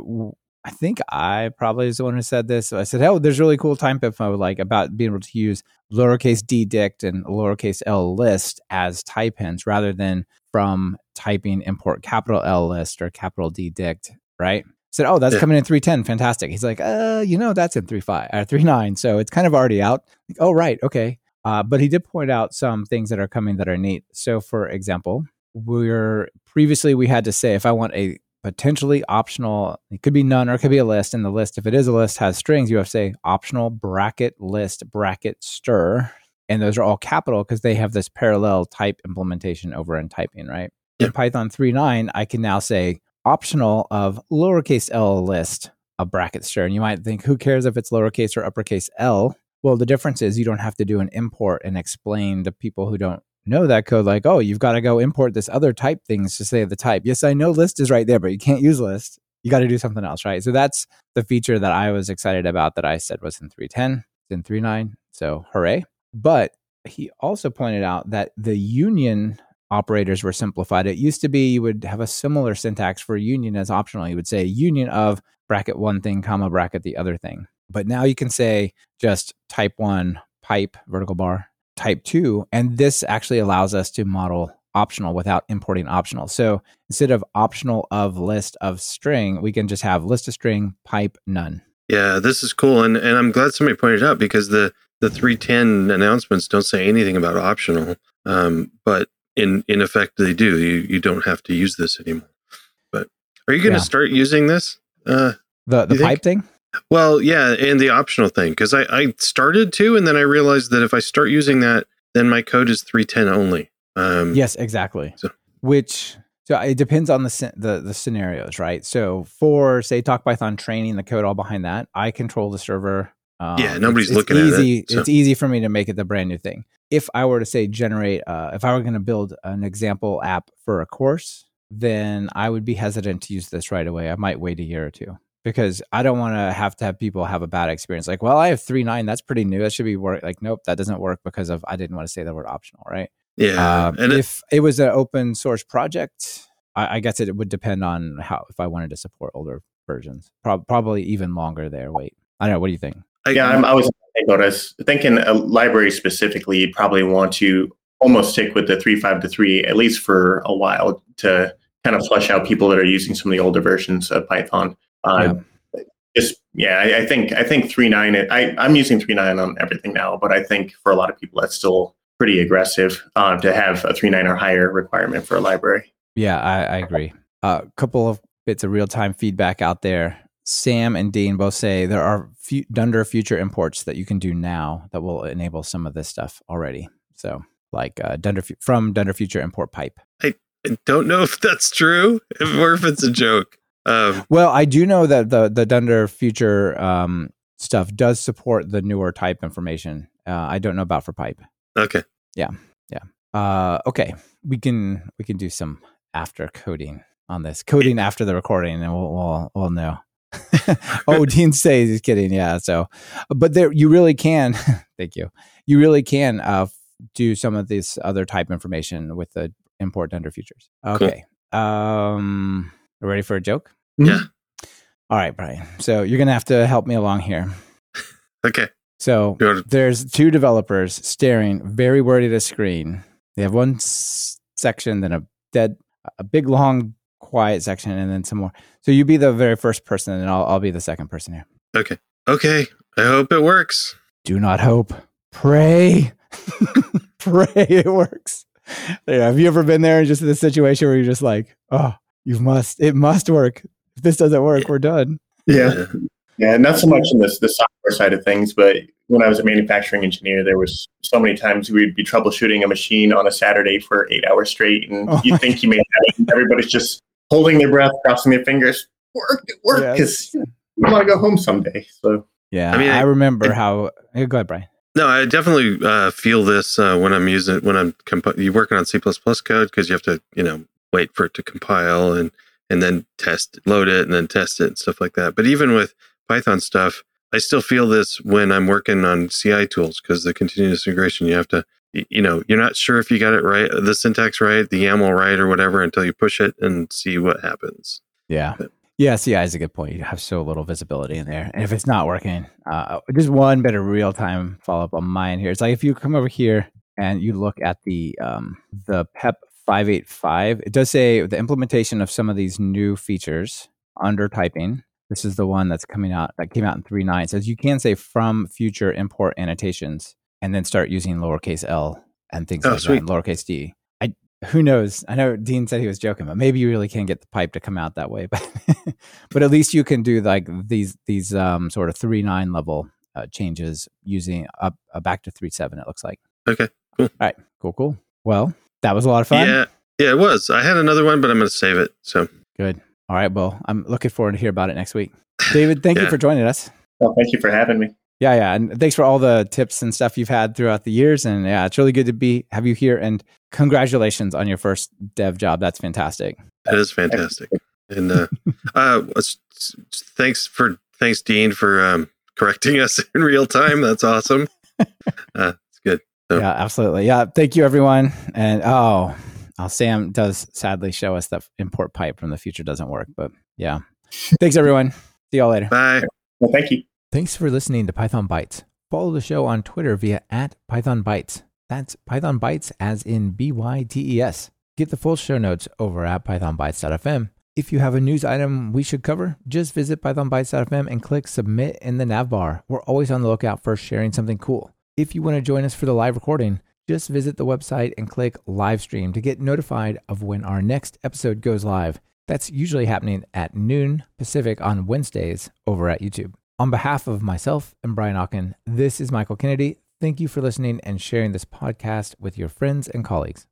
[SPEAKER 1] I think I probably is the one who said this. So I said, "Oh, there's really cool type info like about being able to use lowercase d dict and lowercase l list as type hints rather than from typing import capital L list or capital D dict." Right. Said, "Oh, that's
[SPEAKER 2] Yeah.
[SPEAKER 1] coming in 310, fantastic." He's like, "Uh, you know, that's in 35 or 39, so it's kind of already out." Like, oh, right, okay. Uh, but he did point out some things that are coming that are neat. So, for example, we're previously we had to say if I want a potentially optional, it could be none or it could be a list. And the list, if it is a list, has strings. You have to say optional bracket list bracket stir, and those are all capital because they have this parallel type implementation over in typing, right?
[SPEAKER 2] Yeah.
[SPEAKER 1] In Python 3.9, I can now say optional of lowercase l list a bracket stir. And you might think, who cares if it's lowercase or uppercase L? Well, the difference is you don't have to do an import and explain to people who don't know that code, like, oh, you've got to go import this other type things to say the type. Yes, I know list is right there, but you can't use list. You got to do something else, right? So that's the feature that I was excited about that I said was in 310, it's in 39. So hooray. But he also pointed out that the union operators were simplified. It used to be you would have a similar syntax for union as optional. You would say union of bracket one thing, comma, bracket the other thing. But now you can say just type one, pipe, vertical bar, type two. And this actually allows us to model optional without importing optional. So instead of optional of list of string, we can just have list of string, pipe, none.
[SPEAKER 2] Yeah, this is cool, and and I'm glad somebody pointed out because the the 310 announcements don't say anything about optional, um, but in in effect they do. You you don't have to use this anymore. But are you going to
[SPEAKER 1] Yeah.
[SPEAKER 2] start using this? Uh,
[SPEAKER 1] The the
[SPEAKER 2] think?
[SPEAKER 1] pipe thing?
[SPEAKER 2] well, yeah, and the optional thing because I I started to, and then I realized that if I start using that, then my code is 310 only. Um,
[SPEAKER 1] Yes, exactly.
[SPEAKER 2] So-
[SPEAKER 1] Which so it depends on the the the scenarios, right? So for say Talk Python training, the code all behind that, I control the server. Um,
[SPEAKER 2] Yeah, nobody's
[SPEAKER 1] it's- it's
[SPEAKER 2] looking at it, so-
[SPEAKER 1] It's easy for me to make it the brand new thing. If I were to say generate, uh, if I were going to build an example app for a course, then I would be hesitant to use this right away. I might wait a year or two because I don't want to have to have people have a bad experience. Like, well, I have three nine. That's pretty new. That should be work. Like, nope, that doesn't work because of I didn't want to say the word optional, right?
[SPEAKER 2] yeah,
[SPEAKER 1] Um,
[SPEAKER 2] and it,
[SPEAKER 1] if it was an open source project, I, I guess it would depend on how if I wanted to support older versions. Prob- probably even longer there. Wait, I don't know. What do you think?
[SPEAKER 3] Yeah, I'm, I was thinking about us thinking a library specifically. You'd probably want to almost stick with the three five to three at least for a while to kind of flush out people that are using some of the older versions of Python. Uh, Just yeah, I, I think I think three nine. I I'm using three nine on everything now, but I think for a lot of people that's still pretty aggressive uh, to have a three nine or higher requirement for a library.
[SPEAKER 1] Yeah, I, I agree. A uh, couple of bits of real time feedback out there. Sam and Dean both say there are Dunder future imports that you can do now that will enable some of this stuff already. So, like uh, Dunder from Dunder Future Import Pipe.
[SPEAKER 2] I don't know if that's true or if it's a joke. Um,
[SPEAKER 1] Well, I do know that the the Dunder Future um, stuff does support the newer type information. Uh, I don't know about for Pipe.
[SPEAKER 2] okay. Yeah. Yeah.
[SPEAKER 1] Uh, okay, we can we can do some after coding on this coding after the recording, and we'll we'll, we'll know. oh, Dean says he's kidding. Yeah. So, but there you really can. thank you. You really can uh, do some of this other type information with the import under futures. Okay. Um, ready for a joke?
[SPEAKER 2] Yeah.
[SPEAKER 1] All right, Brian. So you're gonna have to help me along here.
[SPEAKER 2] Okay.
[SPEAKER 1] So there's two developers staring very worried at a screen. They have one s- section, then a dead, a big long quiet section, and then some more. So you be the very first person, and I'll, I'll be the second person here.
[SPEAKER 2] Okay. Okay. I hope it works.
[SPEAKER 1] Do not hope, pray, pray it works. Yeah, have you ever been there in just in this situation where you're just like, oh, you must, it must work. If this doesn't work, we're done.
[SPEAKER 3] Yeah. Yeah, not so much in this the software side of things, but when I was a manufacturing engineer, there was so many times we'd be troubleshooting a machine on a Saturday for eight hours straight, and
[SPEAKER 1] Oh
[SPEAKER 3] you
[SPEAKER 1] my
[SPEAKER 3] think you may have it, and everybody's just holding their breath, crossing their fingers. Work, work,
[SPEAKER 1] Yes.
[SPEAKER 3] because we want to go home someday. So
[SPEAKER 1] Yeah,
[SPEAKER 2] I
[SPEAKER 1] I,
[SPEAKER 2] mean, I-
[SPEAKER 1] remember
[SPEAKER 2] I-
[SPEAKER 1] how. Hey, go ahead, Brian.
[SPEAKER 2] No, I definitely uh, feel this uh, when I'm using when I'm comp- you working on C code because you have to you know wait for it to compile and and then test load it and then test it and stuff like that. But even with Python stuff, I still feel this when I'm working on CI tools because the continuous integration you have to you know you're not sure if you got it right the syntax right the YAML right or whatever until you push it and see what happens.
[SPEAKER 1] Yeah.
[SPEAKER 2] But-
[SPEAKER 1] Yeah, CI is a good point. You have so little visibility in there. And if it's not working, uh, just one bit of real time follow up on mine here. It's like if you come over here and you look at the um, the PEP 585, it does say the implementation of some of these new features under typing. This is the one that's coming out that came out in 3.9. It says you can say from future import annotations and then start using lowercase l and things
[SPEAKER 2] Oh,
[SPEAKER 1] like
[SPEAKER 2] sweet.
[SPEAKER 1] that, lowercase d. I who knows? I know Dean said he was joking, but maybe you really can get the pipe to come out that way. But but at least you can do like these these um, sort of three nine level uh, changes using up uh, back to three seven. It looks like.
[SPEAKER 2] Okay, cool.
[SPEAKER 1] All right, cool, cool. Well, that was a lot of fun.
[SPEAKER 2] Yeah, yeah, it was. I had another one, but I'm going to save it. So
[SPEAKER 1] Good. All right. Well, I'm looking forward to hear about it next week. David, thank you for joining us.
[SPEAKER 3] Well, thank you for having me.
[SPEAKER 1] Yeah, yeah, and thanks for all the tips and stuff you've had throughout the years. And yeah, it's really good to be have you here. And congratulations on your first dev job. That's fantastic.
[SPEAKER 2] That is fantastic. And uh, uh, thanks for thanks Dean for um, correcting us in real time. That's awesome. Uh, it's good. So-
[SPEAKER 1] Yeah, absolutely. Yeah, thank you, everyone. And oh, oh, Sam does sadly show us that import pipe from the future doesn't work. But yeah, thanks, everyone. See y'all later.
[SPEAKER 2] Bye.
[SPEAKER 3] Well, thank you.
[SPEAKER 1] Thanks for listening to Python Bytes. Follow the show on Twitter via at Python Bytes. That's Python Bytes as in B Y T E S. Get the full show notes over at pythonbytes.fm. If you have a news item we should cover, just visit pythonbytes.fm and click submit in the nav bar. We're always on the lookout for sharing something cool. If you want to join us for the live recording, just visit the website and click live stream to get notified of when our next episode goes live. That's usually happening at noon Pacific on Wednesdays over at YouTube. On behalf of myself and Brian Okken, this is Michael Kennedy. Thank you for listening and sharing this podcast with your friends and colleagues.